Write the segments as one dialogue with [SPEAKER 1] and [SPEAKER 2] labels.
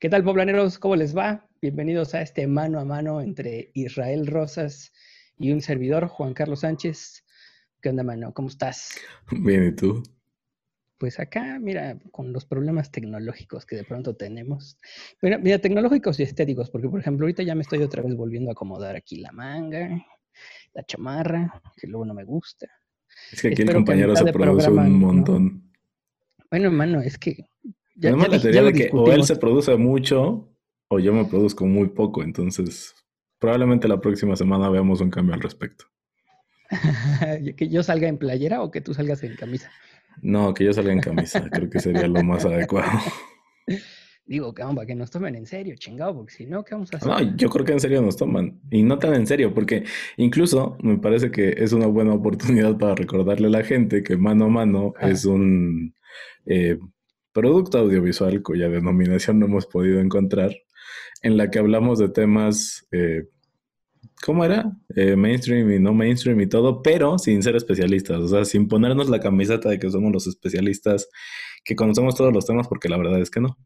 [SPEAKER 1] ¿Qué tal, poblaneros? ¿Cómo les va? Bienvenidos a este mano a mano entre Israel Rosas y un servidor, Juan Carlos Sánchez. ¿Qué onda, mano? ¿Cómo estás?
[SPEAKER 2] Bien, ¿y tú?
[SPEAKER 1] Pues acá, mira, con los problemas tecnológicos que de pronto tenemos. Mira, mira, tecnológicos y estéticos, porque por ejemplo, ahorita ya me estoy otra vez volviendo a acomodar aquí la manga, la chamarra, que luego no me gusta.
[SPEAKER 2] Es que aquí el compañero se produce un montón.
[SPEAKER 1] Bueno, mano, es que.
[SPEAKER 2] Ya, la teoría de que o él se produce mucho o yo me produzco muy poco, entonces probablemente la próxima semana veamos un cambio al respecto.
[SPEAKER 1] ¿Que yo salga en playera o que tú salgas en camisa?
[SPEAKER 2] No, que yo salga en camisa, creo que sería lo más adecuado.
[SPEAKER 1] Digo, que para que nos tomen en serio, chingado, porque si no, ¿qué vamos a hacer?
[SPEAKER 2] No, yo creo que en serio nos toman. Y no tan en serio, porque incluso me parece que es una buena oportunidad para recordarle a la gente que mano a mano es un eh, producto audiovisual cuya denominación no hemos podido encontrar, en la que hablamos de temas, eh, ¿cómo era? Eh, mainstream y no mainstream y todo, pero sin ser especialistas, o sea, sin ponernos la camiseta de que somos los especialistas que conocemos todos los temas, porque la verdad es que no.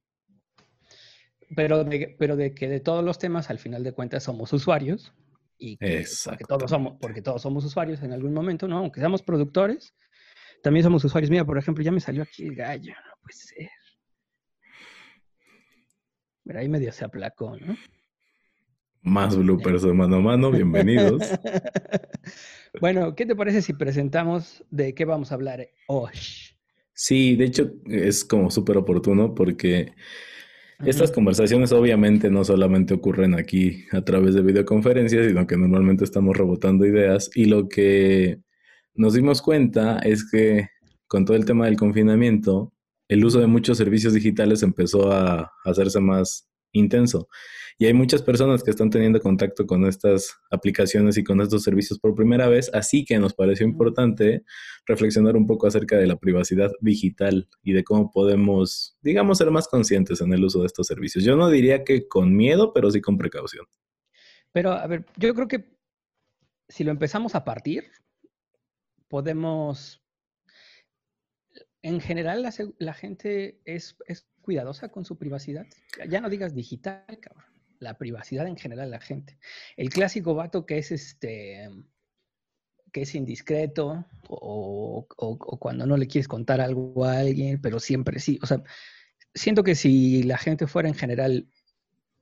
[SPEAKER 1] Pero de, pero de que de todos los temas, al final de cuentas, somos usuarios. Y que, porque, todos somos, porque todos somos usuarios en algún momento, ¿no? Aunque seamos productores, también somos usuarios. Mira, por ejemplo, ya me salió aquí el gallo, no puede ser. Mira, ahí medio se aplacó, ¿no?
[SPEAKER 2] Más bloopers de mano a mano, bienvenidos.
[SPEAKER 1] bueno, ¿qué te parece si presentamos de qué vamos a hablar hoy?
[SPEAKER 2] Sí, de hecho es como súper oportuno porque estas conversaciones obviamente no solamente ocurren aquí a través de videoconferencias, sino que normalmente estamos rebotando ideas y lo que nos dimos cuenta es que con todo el tema del confinamiento, el uso de muchos servicios digitales empezó a hacerse más intenso. Y hay muchas personas que están teniendo contacto con estas aplicaciones y con estos servicios por primera vez, así que nos pareció importante reflexionar un poco acerca de la privacidad digital y de cómo podemos, digamos, ser más conscientes en el uso de estos servicios. Yo no diría que con miedo, pero sí con precaución.
[SPEAKER 1] Pero, a ver, yo creo que si lo empezamos a partir, podemos... En general, la, gente es, cuidadosa con su privacidad. Ya no digas digital, cabrón la privacidad en general la gente. El clásico vato que es este que es indiscreto o, cuando no le quieres contar algo a alguien, pero siempre sí. O sea, siento que si la gente fuera en general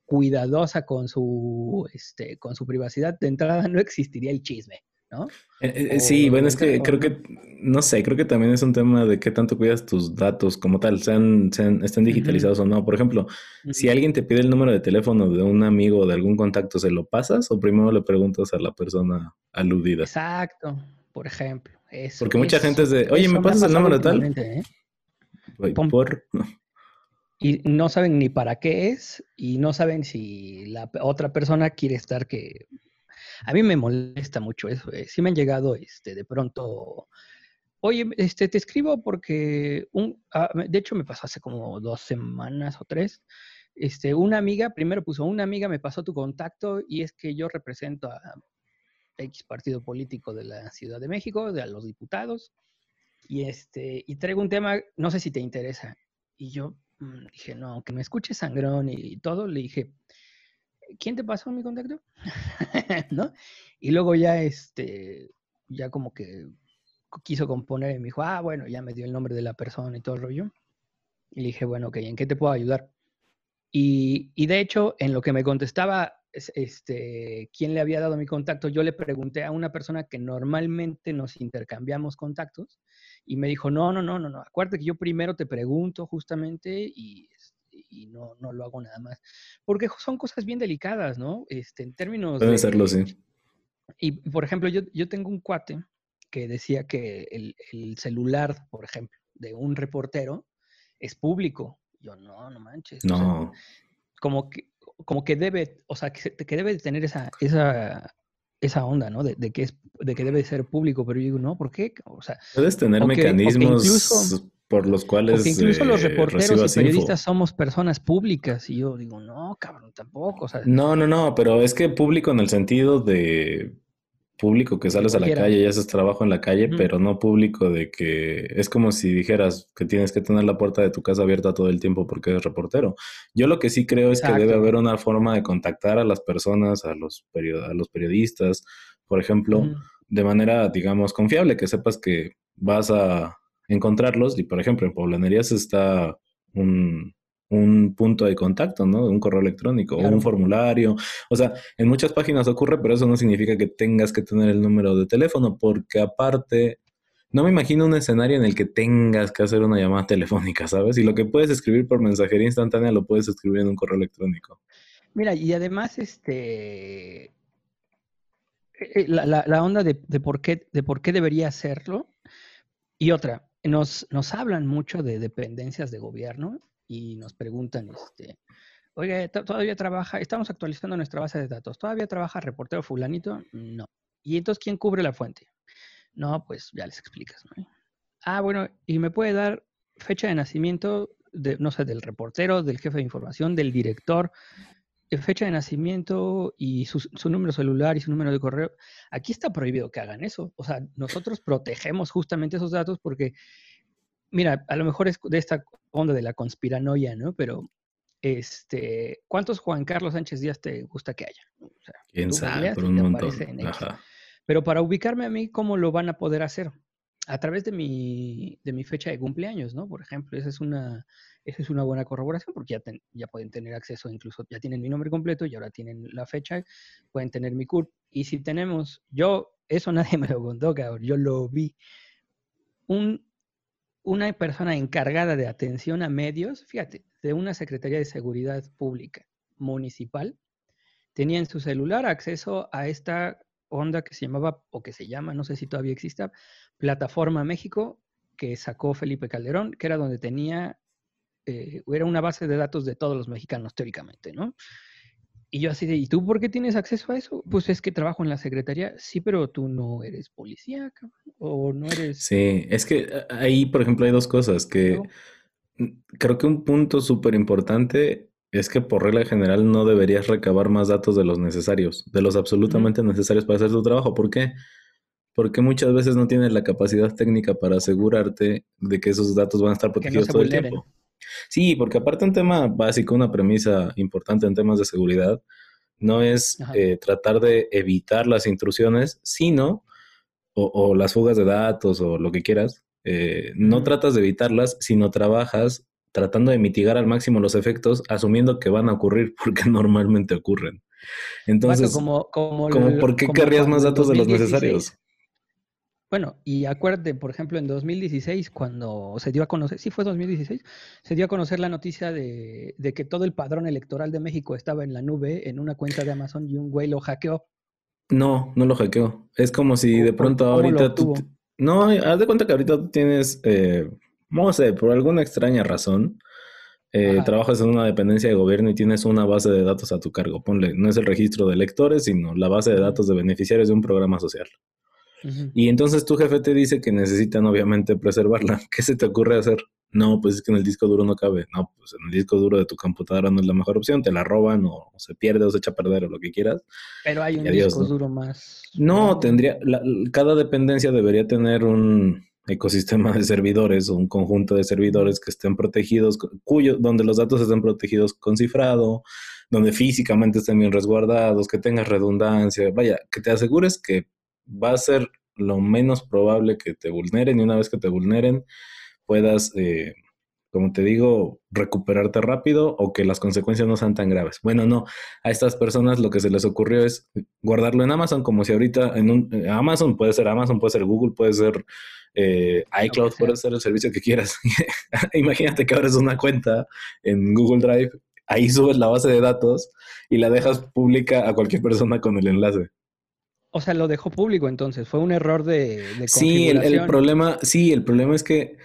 [SPEAKER 1] cuidadosa con su, este, con su privacidad, de entrada no existiría el chisme. ¿No?
[SPEAKER 2] Eh, eh, sí, bueno, es que creo que, no sé, creo que también es un tema de qué tanto cuidas tus datos como tal, sean, sean estén digitalizados o no. Por ejemplo, si alguien te pide el número de teléfono de un amigo o de algún contacto, ¿se lo pasas o primero le preguntas a la persona aludida?
[SPEAKER 1] Exacto, por ejemplo.
[SPEAKER 2] Porque mucha gente es de, oye, ¿me pasas el número de tal? ¿eh?
[SPEAKER 1] Por... Y no saben ni para qué es y no saben si la otra persona quiere estar que a mí me molesta mucho eso. Eh. Sí me han llegado este, de pronto, oye, este, te escribo porque, un, ah, de hecho me pasó hace como dos semanas o tres. Este, una amiga, primero puso, una amiga me pasó tu contacto y es que yo represento a X partido político de la Ciudad de México, de a los diputados, y, este, y traigo un tema, no sé si te interesa. Y yo mm, dije, no, aunque me escuche sangrón y todo, le dije, ¿quién te pasó mi contacto? ¿No? Y luego ya, este, ya como que quiso componer y me dijo, ah, bueno, ya me dio el nombre de la persona y todo el rollo. Y le dije, bueno, ok, ¿en qué te puedo ayudar? Y, y de hecho, en lo que me contestaba, este, quién le había dado mi contacto, yo le pregunté a una persona que normalmente nos intercambiamos contactos y me dijo, no, no, no, no, no, acuérdate que yo primero te pregunto justamente y y no, no lo hago nada más. Porque son cosas bien delicadas, ¿no? Este, en términos...
[SPEAKER 2] Puede serlo, sí.
[SPEAKER 1] Y, por ejemplo, yo, yo tengo un cuate que decía que el, el, celular, por ejemplo, de un reportero es público. Yo, no, no manches.
[SPEAKER 2] No.
[SPEAKER 1] como que, como que debe, o sea, que, que debe tener esa, esa, esa onda, ¿no? De, de, que es, de que debe ser público, pero yo digo, no, ¿por qué? O sea,
[SPEAKER 2] puedes tener mecanismos incluso, por los cuales.
[SPEAKER 1] Porque incluso los eh, reporteros y periodistas somos personas públicas. Y yo digo, no, cabrón, tampoco.
[SPEAKER 2] no, no, no, pero es que público en el sentido de público que sales a la calle y haces trabajo en la calle, pero no público de que es como si dijeras que tienes que tener la puerta de tu casa abierta todo el tiempo porque eres reportero. Yo lo que sí creo es que debe haber una forma de contactar a las personas, a los, a los periodistas, por ejemplo, de manera, digamos, confiable, que sepas que vas a encontrarlos y, por ejemplo, en Poblanerías está un, un punto de contacto, ¿no? Un correo electrónico o un formulario. O sea, en muchas páginas ocurre, pero eso no significa que tengas que tener el número de teléfono, porque aparte, no me imagino un escenario en el que tengas que hacer una llamada telefónica, ¿sabes? Y lo que puedes escribir por mensajería instantánea lo puedes escribir en un correo electrónico.
[SPEAKER 1] Mira, y además, este, eh, eh, la, onda de, por qué, de por qué debería hacerlo. Y otra, nos, nos hablan mucho de dependencias de gobierno y nos preguntan, este, oye, ¿todavía trabaja? Estamos actualizando nuestra base de datos. ¿Todavía trabaja reportero fulanito? No. ¿Y entonces quién cubre la fuente? No, pues ya les explicas, ¿no? Ah, bueno, y me puede dar fecha de nacimiento, de, no sé, del reportero, del jefe de información, del director, fecha de nacimiento y su, su, número celular y su número de correo. Aquí está prohibido que hagan eso. O sea, nosotros protegemos justamente esos datos porque mira, a lo mejor es de esta onda de la conspiranoia, ¿no? Pero, este, ¿cuántos Juan Carlos Sánchez Díaz te gusta que haya? O
[SPEAKER 2] sea, ¿Quién sabe? Por un montón.
[SPEAKER 1] Pero para ubicarme a mí, ¿cómo lo van a poder hacer? A través de mi, de mi fecha de cumpleaños, ¿no? Por ejemplo, esa es una, esa es una buena corroboración porque ya, ya pueden tener acceso, incluso ya tienen mi nombre completo y ahora tienen la fecha, pueden tener mi CURP. Y si tenemos, yo, eso nadie me lo contó, cabrón, yo lo vi. Un una persona encargada de atención a medios, fíjate, de una Secretaría de Seguridad Pública municipal, tenía en su celular acceso a esta onda que se llamaba, o que se llama, no sé si todavía exista, Plataforma México, que sacó Felipe Calderón, que era donde tenía, eh, era una base de datos de todos los mexicanos, teóricamente, ¿no? Y yo así de, ¿y tú por qué tienes acceso a eso? Pues es que trabajo en la secretaría. Sí, pero tú no eres policía, cabrón. O no eres...
[SPEAKER 2] Sí, es que eh, ahí, por ejemplo, hay dos cosas que creo que un punto súper importante es que por regla general no deberías recabar más datos de los necesarios, de los absolutamente necesarios para hacer tu trabajo. ¿Por qué? Porque muchas veces no tienes la capacidad técnica para asegurarte de que esos datos van a estar protegidos todo el tiempo. Sí, porque aparte un tema básico, una premisa importante en temas de seguridad, no es eh, tratar de evitar las intrusiones, sino, o, las fugas de datos o lo que quieras, eh, no tratas de evitarlas, sino trabajas tratando de mitigar al máximo los efectos, asumiendo que van a ocurrir porque normalmente ocurren. Entonces, como, como, ¿por qué querrías más datos de los necesarios?
[SPEAKER 1] Bueno, y acuérdate, por ejemplo, en 2016, cuando se dio a conocer, sí fue 2016, se dio a conocer la noticia de, que todo el padrón electoral de México estaba en la nube, en una cuenta de Amazon, y un güey lo hackeó.
[SPEAKER 2] No, no lo hackeó. Es como si de pronto ahorita tú... No, haz de cuenta que ahorita tú tienes, eh, no sé, por alguna extraña razón, eh, trabajas en una dependencia de gobierno y tienes una base de datos a tu cargo. Ponle, no es el registro de electores, sino la base de datos de beneficiarios de un programa social. Y entonces tu jefe te dice que necesitan obviamente preservarla. ¿Qué se te ocurre hacer? No, pues es que en el disco duro no cabe. No, pues en el disco duro de tu computadora no es la mejor opción. Te la roban o, se pierde o se echa a perder o lo que quieras.
[SPEAKER 1] Pero hay un disco duro más.
[SPEAKER 2] No, tendría. cada dependencia debería tener un ecosistema de servidores o un conjunto de servidores que estén protegidos, cuyo, donde los datos estén protegidos con cifrado, donde físicamente estén bien resguardados, que tengas redundancia, vaya, que te asegures que va a ser lo menos probable que te vulneren y una vez que te vulneren puedas, eh, como te digo, recuperarte rápido o que las consecuencias no sean tan graves. Bueno, no, a estas personas lo que se les ocurrió es guardarlo en Amazon como si ahorita en un eh, Amazon puede ser Amazon, puede ser Google, puede ser eh, iCloud, puede ser el servicio que quieras. Imagínate que abres una cuenta en Google Drive, ahí subes la base de datos y la dejas pública a cualquier persona con el enlace.
[SPEAKER 1] O sea, lo dejó público entonces, fue un error de, de
[SPEAKER 2] Sí, el, problema, sí, el problema es que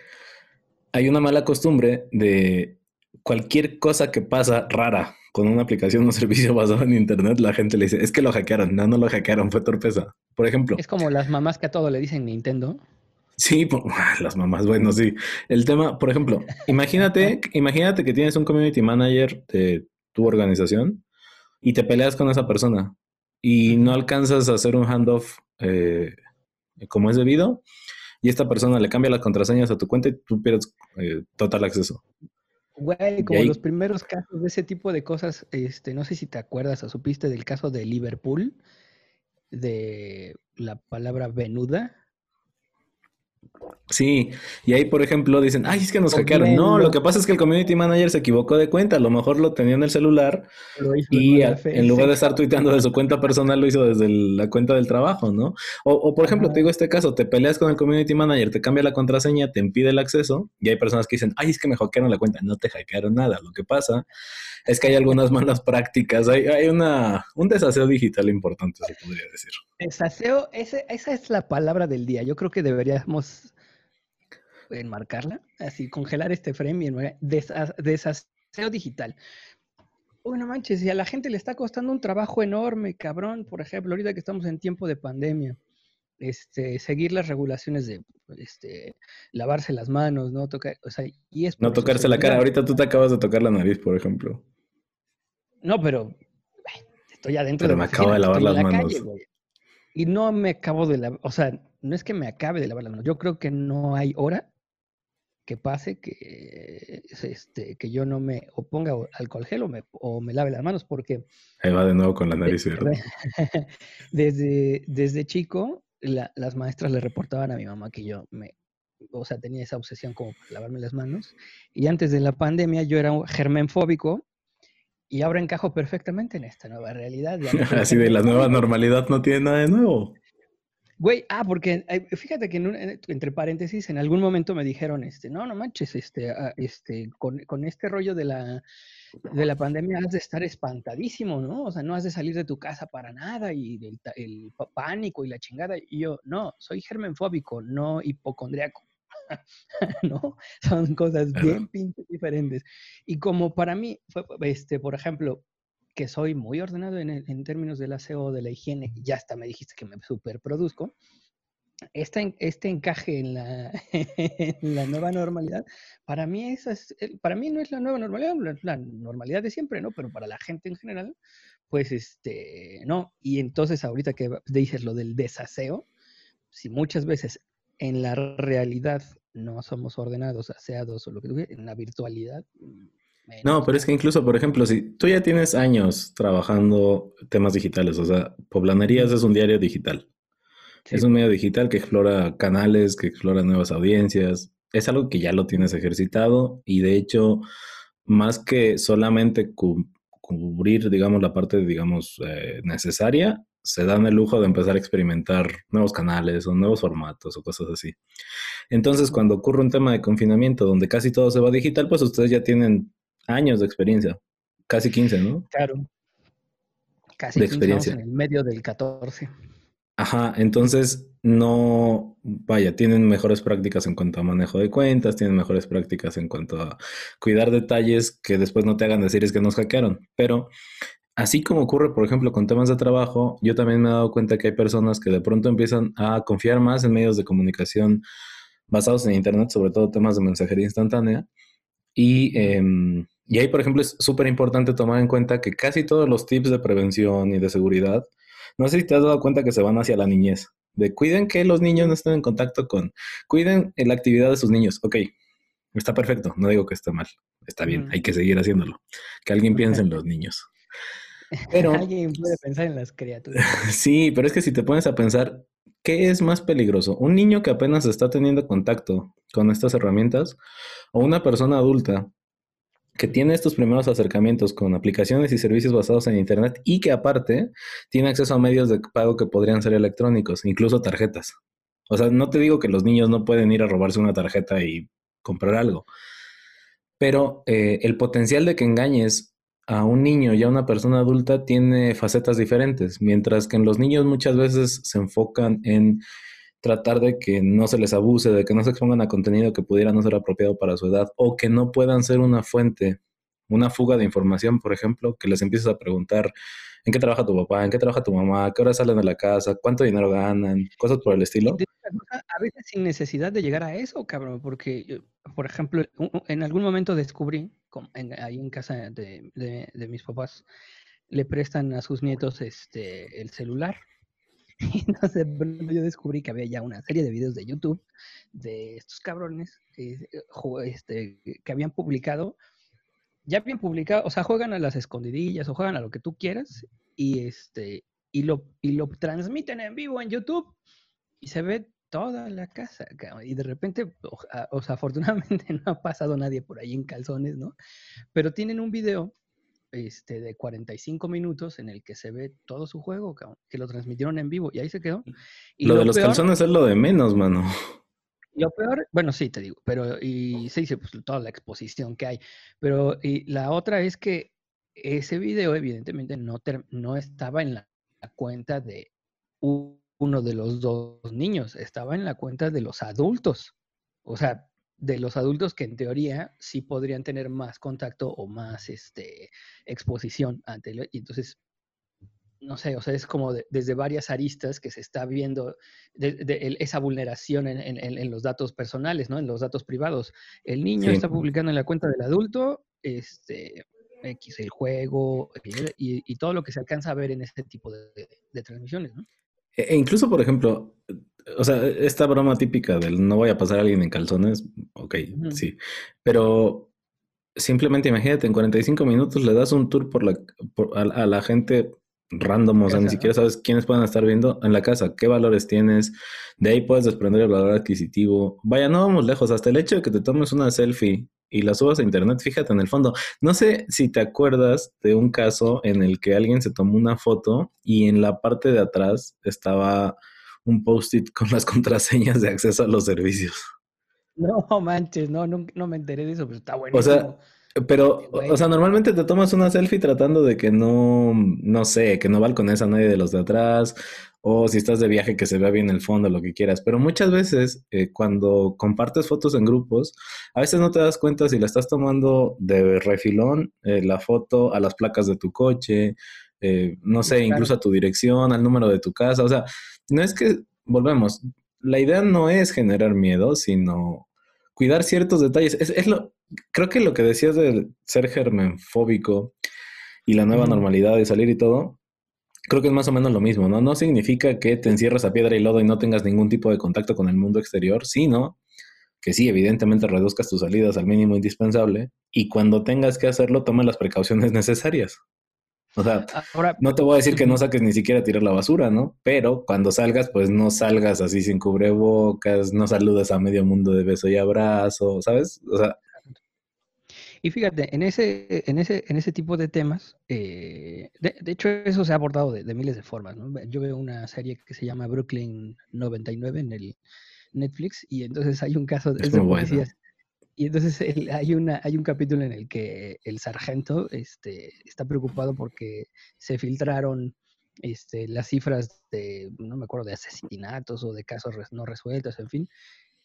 [SPEAKER 2] hay una mala costumbre de cualquier cosa que pasa rara con una aplicación o servicio basado en internet, la gente le dice, es que lo hackearon, no, no lo hackearon, fue torpeza. Por ejemplo.
[SPEAKER 1] Es como las mamás que a todo le dicen Nintendo.
[SPEAKER 2] Sí, las mamás, bueno, sí. El tema, por ejemplo, imagínate, imagínate que tienes un community manager de tu organización y te peleas con esa persona y no alcanzas a hacer un handoff eh, como es debido, y esta persona le cambia las contraseñas a tu cuenta y tú pierdes eh, total acceso.
[SPEAKER 1] Güey, como los primeros casos de ese tipo de cosas, este, no sé si te acuerdas o supiste del caso de Liverpool, de la palabra venuda.
[SPEAKER 2] Sí, y ahí, por ejemplo, dicen, ay, es que nos hackearon. No, lo que pasa es que el community manager se equivocó de cuenta. A lo mejor lo tenía en el celular y en lugar de estar tuiteando de su cuenta personal, lo hizo desde la cuenta del trabajo, ¿no? O, por ejemplo, te digo este caso, te peleas con el community manager, te cambia la contraseña, te impide el acceso y hay personas que dicen, ay, es que me hackearon la cuenta. No te hackearon nada. Lo que pasa es que hay algunas malas prácticas. Hay, hay una, un desaseo digital importante, se podría decir.
[SPEAKER 1] Desaseo, esa es la palabra del día. Yo creo que deberíamos enmarcarla, así congelar este frame y desaseo digital. Bueno, manches, y a la gente le está costando un trabajo enorme, cabrón. Por ejemplo, ahorita que estamos en tiempo de pandemia, este, seguir las regulaciones de este, lavarse las manos, ¿no? Tocar, o sea, y es
[SPEAKER 2] no tocarse la cara. Ahorita tú te acabas de tocar la nariz, por ejemplo.
[SPEAKER 1] No, pero estoy adentro
[SPEAKER 2] pero me acabo de lavar las manos.
[SPEAKER 1] y no me acabo de lavar, o sea, no es que me acabe de lavar las manos. Yo creo que no hay hora que pase que, este, que yo no me oponga alcohol gel o me, o me lave las manos, porque...
[SPEAKER 2] Ahí va de nuevo con la nariz, ¿verdad?
[SPEAKER 1] desde, desde chico, las maestras le reportaban a mi mamá que yo me... O sea, tenía esa obsesión como para lavarme las manos. Y antes de la pandemia yo era un germenfóbico y ahora encajo perfectamente en esta nueva realidad.
[SPEAKER 2] Así de la nueva normalidad no tiene nada de nuevo.
[SPEAKER 1] Güey, ah, porque fíjate que entre paréntesis, en algún momento me dijeron, este, no, no manches, este, ah, este, con, con, este rollo de la, de la pandemia has de estar espantadísimo, ¿no? O sea, no has de salir de tu casa para nada y el, el pánico y la chingada. Y yo, no, soy germenfóbico, no hipocondriaco. ¿no? Son cosas bien pinches diferentes. Y como para mí, este, por ejemplo, que soy muy ordenado en, en, términos del aseo, de la higiene, ya hasta me dijiste que me superproduzco, este, este encaje en la, nueva normalidad, para mí, esa es, para mí no es la nueva normalidad, la normalidad de siempre, ¿no? Pero para la gente en general, pues este, no. Y entonces ahorita que dices lo del desaseo, si muchas veces en la realidad no somos ordenados, aseados o lo que tú en la virtualidad
[SPEAKER 2] no, pero es que incluso, por ejemplo, si tú ya tienes años trabajando temas digitales, o sea, Poblanerías es un diario digital. Es un medio digital que explora canales, que explora nuevas audiencias. Es algo que ya lo tienes ejercitado y de hecho, más que solamente cubrir, digamos, la parte, digamos, eh, necesaria, se dan el lujo de empezar a experimentar nuevos canales o nuevos formatos o cosas así. Entonces, cuando ocurre un tema de confinamiento donde casi todo se va digital, pues ustedes ya tienen años de experiencia, casi 15, ¿no?
[SPEAKER 1] Claro. Casi de experiencia. en el medio del 14.
[SPEAKER 2] Ajá, entonces no, vaya, tienen mejores prácticas en cuanto a manejo de cuentas, tienen mejores prácticas en cuanto a cuidar detalles que después no te hagan decir es que nos hackearon. Pero así como ocurre, por ejemplo, con temas de trabajo, yo también me he dado cuenta que hay personas que de pronto empiezan a confiar más en medios de comunicación basados en Internet, sobre todo temas de mensajería instantánea. Y em, y ahí, por ejemplo, es súper importante tomar en cuenta que casi todos los tips de prevención y de seguridad, no sé si te has dado cuenta que se van hacia la niñez. De cuiden que los niños no estén en contacto con, cuiden la actividad de sus niños. Ok, está perfecto, no digo que esté mal, está bien, hay que seguir haciéndolo. Que alguien piense en los niños.
[SPEAKER 1] Pero, alguien puede pensar en las criaturas.
[SPEAKER 2] sí, pero es que si te pones a pensar, ¿qué es más peligroso? ¿Un niño que apenas está teniendo contacto con estas herramientas o una persona adulta que tiene estos primeros acercamientos con aplicaciones y servicios basados en Internet y que aparte tiene acceso a medios de pago que podrían ser electrónicos, incluso tarjetas. O sea, no te digo que los niños no pueden ir a robarse una tarjeta y comprar algo, pero eh, el potencial de que engañes a un niño y a una persona adulta tiene facetas diferentes, mientras que en los niños muchas veces se enfocan en tratar de que no se les abuse, de que no se expongan a contenido que pudiera no ser apropiado para su edad o que no puedan ser una fuente, una fuga de información, por ejemplo, que les empieces a preguntar en qué trabaja tu papá, en qué trabaja tu mamá, qué hora salen de la casa, cuánto dinero ganan, cosas por el estilo.
[SPEAKER 1] A veces sin necesidad de llegar a eso, cabrón, porque, por ejemplo, en algún momento descubrí, ahí en casa de, de mis papás, le prestan a sus nietos este, el celular. Entonces yo descubrí que había ya una serie de videos de YouTube de estos cabrones eh, este, que habían publicado, ya habían publicado, o sea, juegan a las escondidillas o juegan a lo que tú quieras y, este, y, lo, y lo transmiten en vivo en YouTube y se ve toda la casa. Y de repente, o, sea, afortunadamente no ha pasado nadie por ahí en calzones, ¿no? Pero tienen un video este, de 45 minutos en el que se ve todo su juego, que lo transmitieron en vivo y ahí se quedó.
[SPEAKER 2] Y lo, de los calzones es lo de menos, mano.
[SPEAKER 1] Lo peor, bueno, sí, te digo, pero y se dice pues, toda la exposición que hay. Pero y la otra es que ese video, evidentemente, no, no estaba en la, cuenta de uno de los dos niños, estaba en la cuenta de los adultos. O sea, de los adultos que en teoría sí podrían tener más contacto o más este, exposición ante. Y entonces, no sé, o sea, es como desde varias aristas que se está viendo de, esa vulneración en, los datos personales, ¿no? En los datos privados. El niño está publicando en la cuenta del adulto, este, X, el juego y, todo lo que se alcanza a ver en este tipo de, transmisiones, ¿no?
[SPEAKER 2] E, e incluso, por ejemplo, o sea, esta broma típica del no voy a pasar a alguien en calzones, ok, sí, pero simplemente imagínate, en 45 minutos le das un tour por la, a, la gente random, o sea, ni siquiera sabes quiénes pueden estar viendo en la casa, qué valores tienes, de ahí puedes desprender el valor adquisitivo. Vaya, no vamos lejos, hasta el hecho de que te tomes una selfie y la subas a internet, fíjate en el fondo. No sé si te acuerdas de un caso en el que alguien se tomó una foto y en la parte de atrás estaba un post-it con las contraseñas de acceso a los servicios.
[SPEAKER 1] No manches, no, no, me enteré de eso, pero está bueno.
[SPEAKER 2] O sea, pero, o sea, normalmente te tomas una selfie tratando de que no, no sé, que no balcones a nadie de los de atrás, o si estás de viaje que se vea bien el fondo, lo que quieras. Pero muchas veces, eh, cuando compartes fotos en grupos, a veces no te das cuenta si la estás tomando de refilón, eh, la foto a las placas de tu coche, eh, no sé, incluso a tu dirección, al número de tu casa. O sea, no es que, volvemos, la idea no es generar miedo, sino cuidar ciertos detalles. Es, lo, creo que lo que decías de ser germenfóbico y la nueva normalidad de salir y todo, creo que es más o menos lo mismo, ¿no? No significa que te encierres a piedra y lodo y no tengas ningún tipo de contacto con el mundo exterior, sino que sí, evidentemente reduzcas tus salidas al mínimo indispensable y cuando tengas que hacerlo, toma las precauciones necesarias. O sea, no te voy a decir que no saques ni siquiera tirar la basura, ¿no? Pero cuando salgas, pues no salgas así sin cubrebocas, no saludas a medio mundo de beso y abrazo, ¿sabes? O sea.
[SPEAKER 1] Y fíjate, en ese, en ese, en ese tipo de temas, eh, de, hecho, eso se ha abordado de, miles de formas, ¿no? Yo veo una serie que se llama Brooklyn 99 en el Netflix, y entonces hay un caso de, y entonces hay, una, hay un capítulo en el que el sargento este, está preocupado porque se filtraron este, las cifras de, no me acuerdo, de asesinatos o de casos no resueltos, en fin.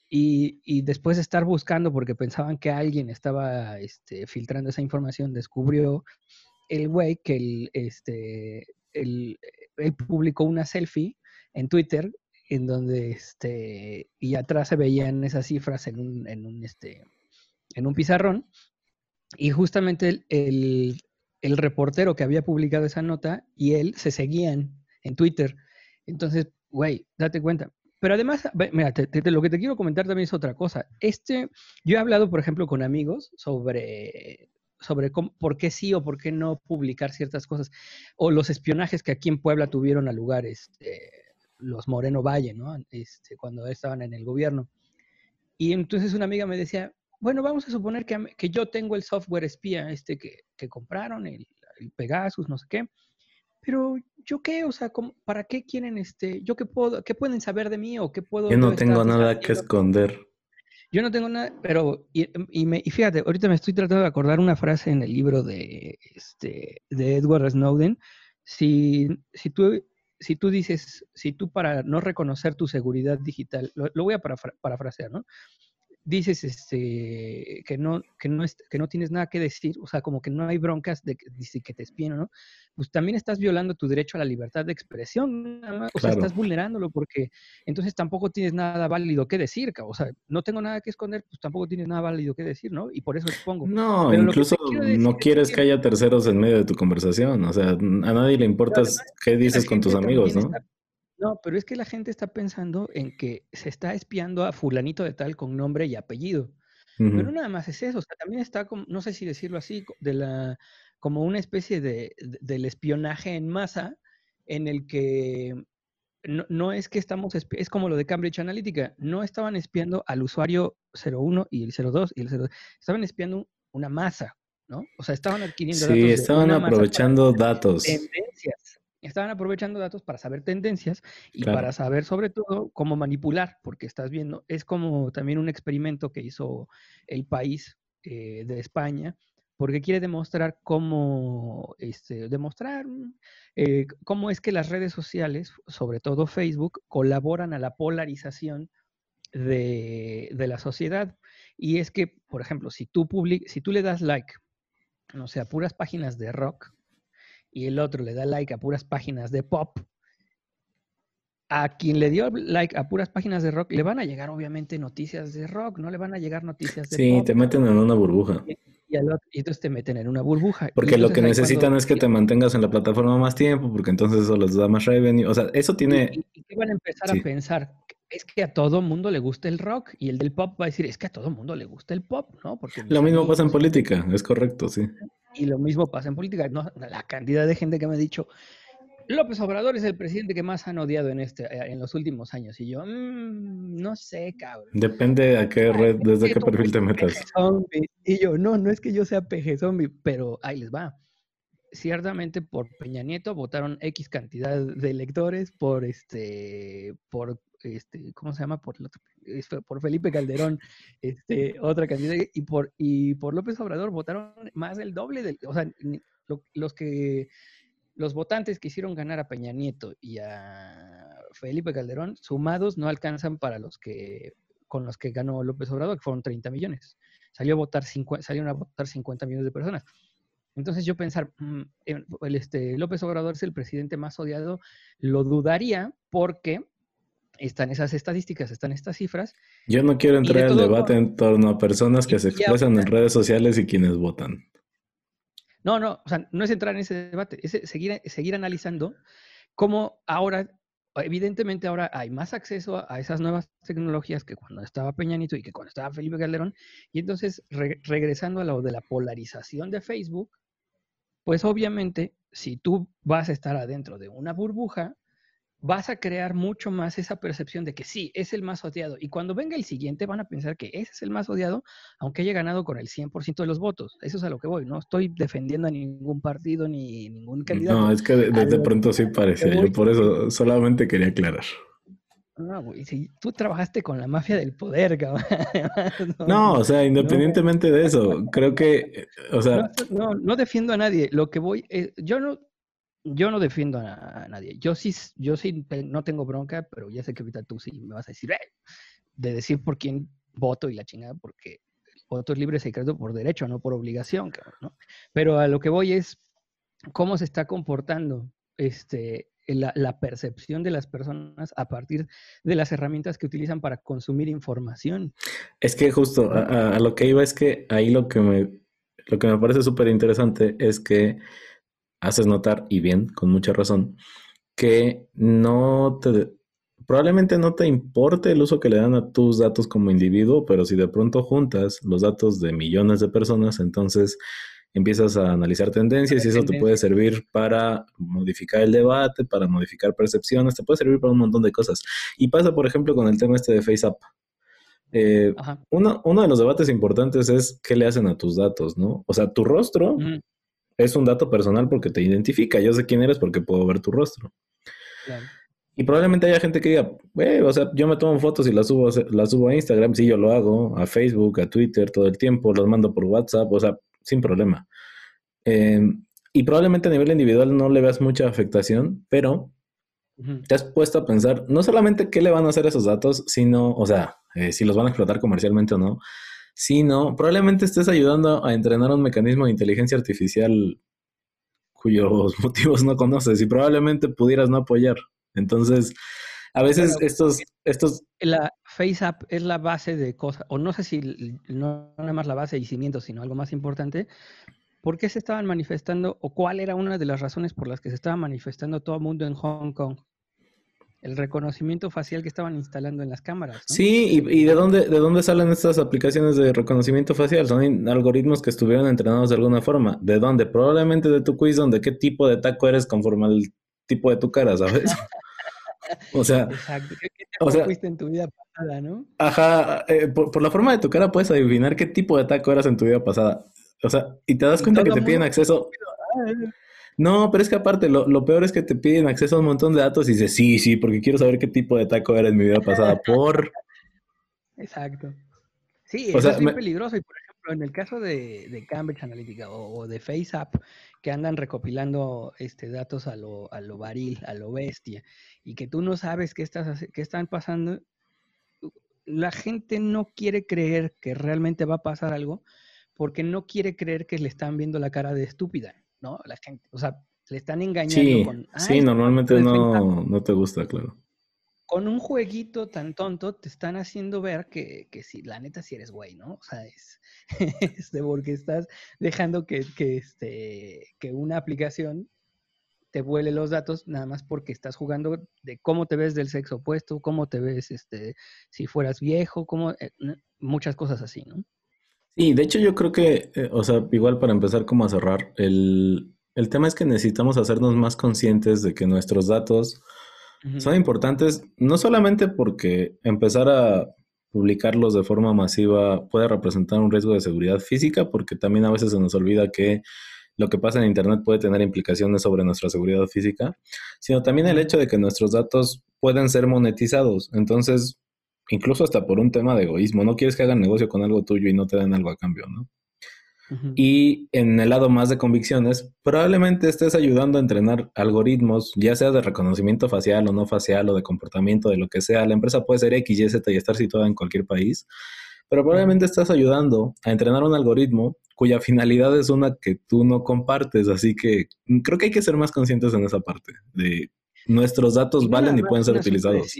[SPEAKER 1] Y, y, después de estar buscando, porque pensaban que alguien estaba este, filtrando esa información, descubrió el güey que el, este, el, él publicó una selfie en Twitter en donde este, y atrás se veían esas cifras en un, en un, este, en un pizarrón y justamente el, reportero que había publicado esa nota y él se seguían en Twitter. Entonces, güey, date cuenta. Pero además, mira, lo que te quiero comentar también es otra cosa. Este, yo he hablado, por ejemplo, con amigos sobre, sobre por qué sí o por qué no publicar ciertas cosas, o los espionajes que aquí en Puebla tuvieron a lugares, este, los Moreno Valle, ¿no? Este, cuando estaban en el gobierno. Y entonces una amiga me decía, bueno, vamos a suponer que, que yo tengo el software espía este que, que compraron, el, Pegasus, no sé qué. Pero yo qué, o sea, ¿para qué quieren este? ¿Yo qué puedo, qué pueden saber de mí o qué puedo?
[SPEAKER 2] Yo no tengo nada que esconder.
[SPEAKER 1] Yo no tengo nada, pero y, y, me, y, fíjate, ahorita me estoy tratando de acordar una frase en el libro de, este, de Edward Snowden. Si, si, tú, si tú dices, si tú para no reconocer tu seguridad digital, lo, lo voy a parafrasear, ¿no? Dices este, que, no, que, no es, que no tienes nada que decir, o sea, como que no hay broncas de que, que te espien, ¿no? Pues también estás violando tu derecho a la libertad de expresión, o sea, estás vulnerándolo porque entonces tampoco tienes nada válido que decir, o sea, no tengo nada que esconder, pues tampoco tienes nada válido que decir, ¿no? Y por eso expongo.
[SPEAKER 2] No, incluso no quieres que, haya terceros en medio de tu conversación, o sea, a nadie le importa qué dices con tus amigos, ¿no?
[SPEAKER 1] No, pero es que la gente está pensando en que se está espiando a fulanito de tal con nombre y apellido. Pero nada más es eso, o sea, también está, como, no sé si decirlo así, de la, como una especie de, del espionaje en masa en el que no, no, es que estamos, es como lo de Cambridge Analytica, no estaban espiando al usuario 01 y el 02 y el 02, estaban espiando una masa, ¿no? O sea, estaban adquiriendo
[SPEAKER 2] datos. Sí, estaban aprovechando datos.
[SPEAKER 1] Tendencias estaban aprovechando datos para saber tendencias y para saber sobre todo cómo manipular, porque estás viendo, es como también un experimento que hizo el país eh, de España, porque quiere demostrar cómo, este, demostrar eh, cómo es que las redes sociales, sobre todo Facebook, colaboran a la polarización de, de la sociedad. Y es que, por ejemplo, si tú, si tú le das like, no sé, a puras páginas de rock, y el otro le da like a puras páginas de pop, a quien le dio like a puras páginas de rock, le van a llegar obviamente noticias de rock, no le van a llegar noticias de
[SPEAKER 2] sí, te meten en una burbuja.
[SPEAKER 1] Y, entonces te meten en una burbuja.
[SPEAKER 2] Porque lo que necesitan es que te mantengas en la plataforma más tiempo, porque entonces eso les da más revenue. O sea, eso tiene...
[SPEAKER 1] ¿Y, qué van a empezar a pensar? Es que a todo mundo le gusta el rock y el del pop va a decir, es que a todo mundo le gusta el pop, ¿no?
[SPEAKER 2] Porque lo mismo pasa en política, es correcto, sí.
[SPEAKER 1] Y lo mismo pasa en política. la cantidad de gente que me ha dicho, López Obrador es el presidente que más han odiado en, este, eh, en los últimos años. Y yo, mm, no sé, cabrón.
[SPEAKER 2] Depende a qué red, desde qué perfil te metas.
[SPEAKER 1] Y yo, no, no es que yo sea peje zombie, pero ahí les va. Ciertamente por Peña Nieto votaron X cantidad de electores, por este, por este, ¿cómo se llama? Por, por Felipe Calderón, este, otra cantidad, y por, y por López Obrador votaron más del doble, del, o sea, los que, los votantes que hicieron ganar a Peña Nieto y a Felipe Calderón, sumados, no alcanzan para los que, con los que ganó López Obrador, que fueron 30 millones. Salió a votar salieron a votar 50 millones de personas. Entonces yo pensar, mm, el, este, López Obrador es el presidente más odiado, lo dudaría porque están esas estadísticas, están estas cifras.
[SPEAKER 2] Yo no quiero entrar en debate en torno a personas que se expresan en redes sociales y quienes votan.
[SPEAKER 1] No, no, o sea, no es entrar en ese debate, es seguir, seguir analizando cómo ahora, evidentemente ahora hay más acceso a, esas nuevas tecnologías que cuando estaba Peñanito y que cuando estaba Felipe Calderón. Y entonces, regresando a lo de la polarización de Facebook, pues obviamente, si tú vas a estar adentro de una burbuja, vas a crear mucho más esa percepción de que sí, es el más odiado. Y cuando venga el siguiente, van a pensar que ese es el más odiado, aunque haya ganado con el 100% de los votos. Eso es a lo que voy. No estoy defendiendo a ningún partido ni ningún candidato.
[SPEAKER 2] No, es que desde pronto sí parecía. Yo por eso solamente quería aclarar.
[SPEAKER 1] No, güey, si tú trabajaste con la mafia del poder, cabrón.
[SPEAKER 2] no, o sea, independientemente de eso, creo que, o sea...
[SPEAKER 1] No, no, defiendo a nadie. Lo que voy, eh, yo no, yo no defiendo a, nadie. Yo sí, yo sí no tengo bronca, pero ya sé que ahorita tú sí me vas a decir, eh", de decir por quién voto y la chingada, porque el voto es libre secreto por derecho, no por obligación, ¿no? Pero a lo que voy es cómo se está comportando este, la, percepción de las personas a partir de las herramientas que utilizan para consumir información.
[SPEAKER 2] Es que justo a, a lo que iba es que ahí lo que me, lo que me parece súper interesante es que haces notar, y bien, con mucha razón, que no te, probablemente no te importe el uso que le dan a tus datos como individuo, pero si de pronto juntas los datos de millones de personas, entonces empiezas a analizar tendencias y eso te puede servir para modificar el debate, para modificar percepciones, te puede servir para un montón de cosas. Y pasa, por ejemplo, con el tema este de FaceApp. Eh, uno, uno, de los debates importantes es qué le hacen a tus datos, ¿no? O sea, tu rostro es un dato personal porque te identifica. Yo sé quién eres porque puedo ver tu rostro. Y probablemente haya gente que diga, o sea, yo me tomo fotos y las subo, las subo a Instagram, sí, yo lo hago, a Facebook, a Twitter todo el tiempo, los mando por WhatsApp, o sea, sin problema. Em, y probablemente a nivel individual no le veas mucha afectación, pero te has puesto a pensar no solamente qué le van a hacer esos datos, sino, o sea, eh, si los van a explotar comercialmente o no, sino probablemente estés ayudando a entrenar un mecanismo de inteligencia artificial cuyos motivos no conoces y probablemente pudieras no apoyar. Entonces, a veces estos, estos...
[SPEAKER 1] La FaceApp es la base de cosas, o no sé si no nada más la base de cimientos, sino algo más importante. ¿Por qué se estaban manifestando o cuál era una de las razones por las que se estaba manifestando todo el mundo en Hong Kong? El reconocimiento facial que estaban instalando en las cámaras.
[SPEAKER 2] Sí, y, de dónde de dónde salen estas aplicaciones de reconocimiento facial? Son algoritmos que estuvieron entrenados de alguna forma. ¿De dónde? Probablemente de tu quiz, donde qué tipo de taco eres conforme al tipo de tu cara, ¿sabes? O sea,
[SPEAKER 1] Exacto. ¿Qué, o sea, fuiste en tu vida pasada, no?
[SPEAKER 2] Ajá, eh, por, la forma de tu cara puedes adivinar qué tipo de taco eras en tu vida pasada. O sea, y te das cuenta que te piden acceso. No, pero es que aparte, lo, peor es que te piden acceso a un montón de datos y dices, sí, sí, porque quiero saber qué tipo de taco era en mi vida pasada. Por.
[SPEAKER 1] Exacto. Sí, eso es muy peligroso. Y por ejemplo, en el caso de, Cambridge Analytica o, de FaceApp, que andan recopilando este, datos a lo, a lo varil, a lo bestia, y que tú no sabes qué, estás, qué están pasando, la gente no quiere creer que realmente va a pasar algo porque no quiere creer que le están viendo la cara de estúpida, ¿no? La gente, o sea, le están engañando
[SPEAKER 2] sí, con... Sí, normalmente no, no te gusta, claro.
[SPEAKER 1] Con un jueguito tan tonto te están haciendo ver que, que sí, la neta sí eres güey, ¿no? O sea, es, este, porque estás dejando que, que, este, que una aplicación te vuele los datos nada más porque estás jugando de cómo te ves del sexo opuesto, cómo te ves este, si fueras viejo, cómo, eh, muchas cosas así, ¿no?
[SPEAKER 2] Sí, de hecho yo creo que, eh, o sea, igual para empezar como a cerrar, el, el, tema es que necesitamos hacernos más conscientes de que nuestros datos son importantes, no solamente porque empezar a publicarlos de forma masiva puede representar un riesgo de seguridad física, porque también a veces se nos olvida que lo que pasa en Internet puede tener implicaciones sobre nuestra seguridad física, sino también el hecho de que nuestros datos pueden ser monetizados. Entonces, incluso hasta por un tema de egoísmo, no quieres que hagan negocio con algo tuyo y no te den algo a cambio, ¿no? Y en el lado más de convicciones, probablemente estés ayudando a entrenar algoritmos, ya sea de reconocimiento facial o no facial o de comportamiento, de lo que sea. La empresa puede ser X, Y, Z y estar situada en cualquier país, pero probablemente estás ayudando a entrenar un algoritmo cuya finalidad es una que tú no compartes. Así que creo que hay que ser más conscientes en esa parte de nuestros datos valen y pueden ser utilizados.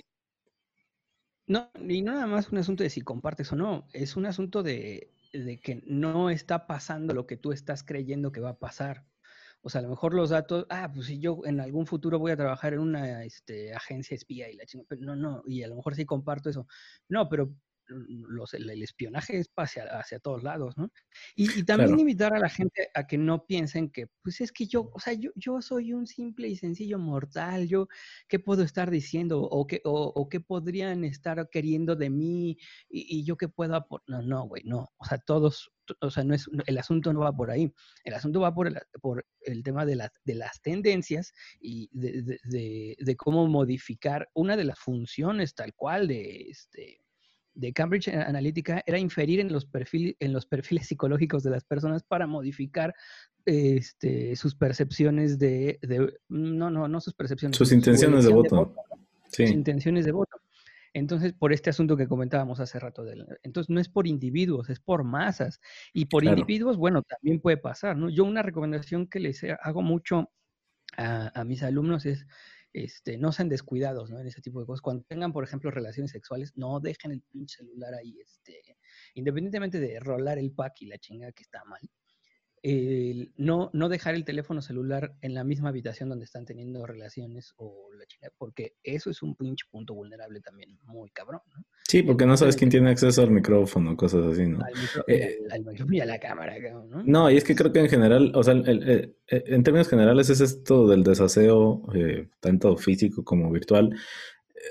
[SPEAKER 1] No, y no nada más un asunto de si compartes o no, es un asunto de, que no está pasando lo que tú estás creyendo que va a pasar. O sea, a lo mejor los datos, ah, pues si yo en algún futuro voy a trabajar en una este, agencia espía y la chingada, no, no, y a lo mejor sí comparto eso. No, pero los, el, espionaje es hacia, hacia todos lados, ¿no? Y, también invitar a la gente a que no piensen que, pues es que yo, o sea, yo, yo soy un simple y sencillo mortal, yo, ¿qué puedo estar diciendo? ¿O qué, o, qué podrían estar queriendo de mí? ¿Y, yo qué puedo aportar? No, no, güey, no. O sea, todos, o sea, no es, el asunto no va por ahí. El asunto va por el, por el tema de, las de las tendencias y de, de, de, cómo modificar una de las funciones tal cual de este de Cambridge Analytica era inferir en los, perfiles, en los perfiles psicológicos de las personas para modificar este, sus percepciones de, no, no, no sus percepciones.
[SPEAKER 2] Sus intenciones de voto.
[SPEAKER 1] Sus intenciones de voto. Entonces, por este asunto que comentábamos hace rato, entonces no es por individuos, es por masas. Y por individuos, bueno, también puede pasar, ¿no? Yo una recomendación que les hago mucho a, a mis alumnos es, este, no sean descuidados, ¿no? En ese tipo de cosas. Cuando tengan, por ejemplo, relaciones sexuales, no dejen el pinche celular ahí, este, independientemente de rolar el pack y la chinga que está mal, no, no dejar el teléfono celular en la misma habitación donde están teniendo relaciones o la chica, porque eso es un pinche punto vulnerable también, muy cabrón, ¿no?
[SPEAKER 2] Sí, porque no sabes quién tiene acceso al micrófono, cosas así, ¿no?
[SPEAKER 1] Al, eh, micrófono y a la cámara, ¿no?
[SPEAKER 2] No, y es que creo que en general, o sea, eh, eh, en términos generales es esto del desaseo, tanto físico como virtual.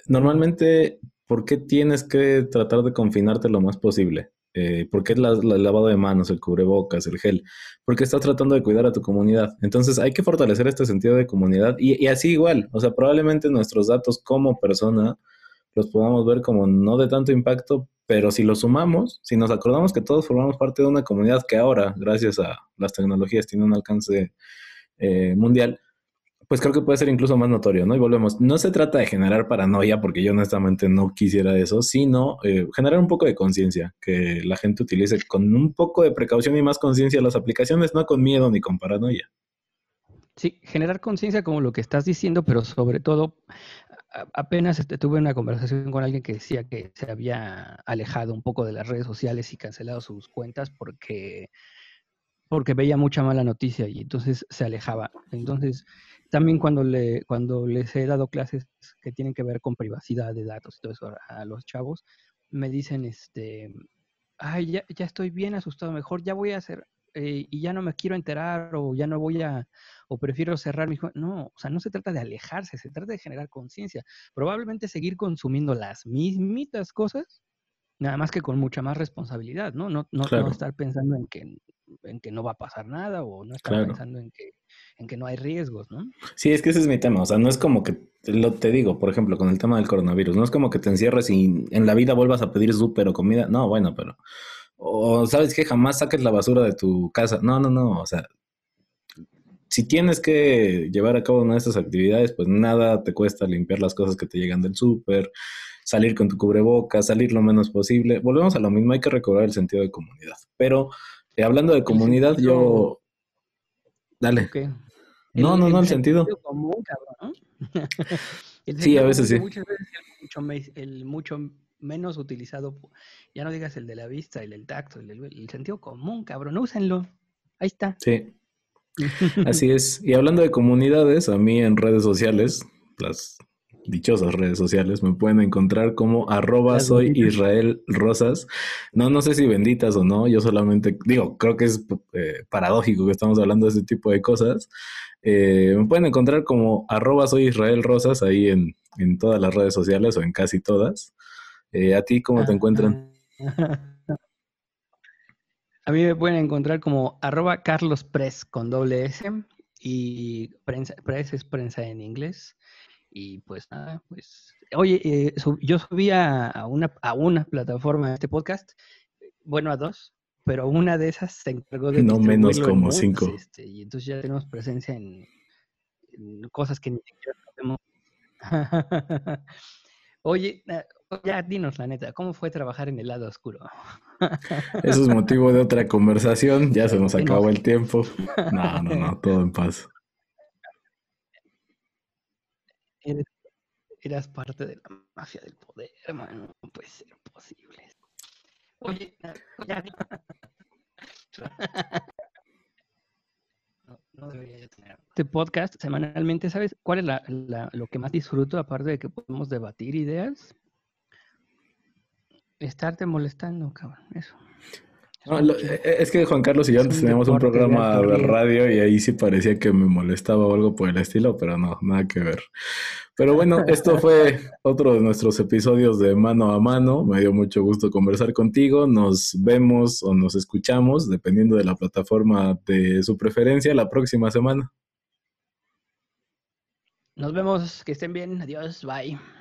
[SPEAKER 2] Normalmente, ¿por qué tienes que tratar de confinarte lo más posible? Eh, ¿Por qué el lavado de manos, el cubrebocas, el gel? Porque estás tratando de cuidar a tu comunidad. Entonces hay que fortalecer este sentido de comunidad y, así igual. O sea, probablemente nuestros datos como persona los podamos ver como no de tanto impacto, pero si los sumamos, si nos acordamos que todos formamos parte de una comunidad que ahora, gracias a las tecnologías, tiene un alcance eh, mundial, pues creo que puede ser incluso más notorio, ¿no? Y volvemos, no se trata de generar paranoia, porque yo honestamente no quisiera eso, sino eh, generar un poco de conciencia, que la gente utilice con un poco de precaución y más conciencia las aplicaciones, no con miedo ni con paranoia.
[SPEAKER 1] Sí, generar conciencia como lo que estás diciendo, pero sobre todo, apenas este, tuve una conversación con alguien que decía que se había alejado un poco de las redes sociales y cancelado sus cuentas porque porque veía mucha mala noticia y entonces se alejaba. Entonces, también cuando, le, cuando les he dado clases que tienen que ver con privacidad de datos y todo eso a, los chavos, me dicen, este, ay, ya, ya estoy bien asustado, mejor ya voy a hacer, eh, y ya no me quiero enterar o ya no voy a, o prefiero cerrar mi... No, o sea, no se trata de alejarse, se trata de generar conciencia. Probablemente seguir consumiendo las mismitas cosas, nada más que con mucha más responsabilidad, ¿no? No, no, no estar pensando en que en que no va a pasar nada o no estar pensando en que, en que no hay riesgos, ¿no?
[SPEAKER 2] Sí, es que ese es mi tema. O sea, no es como que, lo te digo, por ejemplo, con el tema del coronavirus, no es como que te encierres y en la vida vuelvas a pedir súper o comida. No, bueno, pero... O sabes que jamás saques la basura de tu casa. No, no, no. O sea, si tienes que llevar a cabo una de estas actividades, pues nada te cuesta limpiar las cosas que te llegan del súper, salir con tu cubreboca, salir lo menos posible. Volvemos a lo mismo, hay que recobrar el sentido de comunidad. Pero eh, hablando de comunidad, yo... Dale. no, no, no, el, sentido. común, cabrón, sí, a veces sí.
[SPEAKER 1] Muchas veces el mucho, menos utilizado, ya no digas el de la vista, el del tacto, el, el sentido común, cabrón, úsenlo. Ahí está.
[SPEAKER 2] Sí. Así es. Y hablando de comunidades, a mí en redes sociales, las dichosas redes sociales, me pueden encontrar como arroba soy Israel Rosas. No, no sé si benditas o no, yo solamente digo, creo que es eh, paradójico que estamos hablando de este tipo de cosas. Eh, me pueden encontrar como arroba soy Israel Rosas ahí en, todas las redes sociales o en casi todas. Eh, ¿A ti cómo te encuentran?
[SPEAKER 1] A mí me pueden encontrar como arroba Carlos Press con doble S y prensa, Press es prensa en inglés. Y pues nada, pues, oye, eh, yo subí a, una, a una plataforma de este podcast, bueno, a dos, pero una de esas se encargó de...
[SPEAKER 2] No menos como cinco.
[SPEAKER 1] Este, y entonces ya tenemos presencia en, cosas que ni siquiera sabemos. oye, ya dinos la neta, ¿cómo fue trabajar en el lado oscuro?
[SPEAKER 2] Eso es motivo de otra conversación, ya se nos acabó el tiempo. No, no, no, todo en paz.
[SPEAKER 1] Eras parte de la mafia del poder, hermano. No puede ser posible. Oye, ya. No, no debería tener. Este podcast semanalmente, ¿sabes cuál es la, la, lo que más disfruto, aparte de que podemos debatir ideas? Estarte molestando, cabrón, eso.
[SPEAKER 2] Eh, eh, es que Juan Carlos y yo antes teníamos un programa de radio y ahí sí parecía que me molestaba o algo por el estilo, pero no, nada que ver. Pero bueno, esto fue otro de nuestros episodios de mano a mano. Me dio mucho gusto conversar contigo. Nos vemos o nos escuchamos, dependiendo de la plataforma de su preferencia, la próxima semana.
[SPEAKER 1] Nos vemos, que estén bien. Adiós, bye.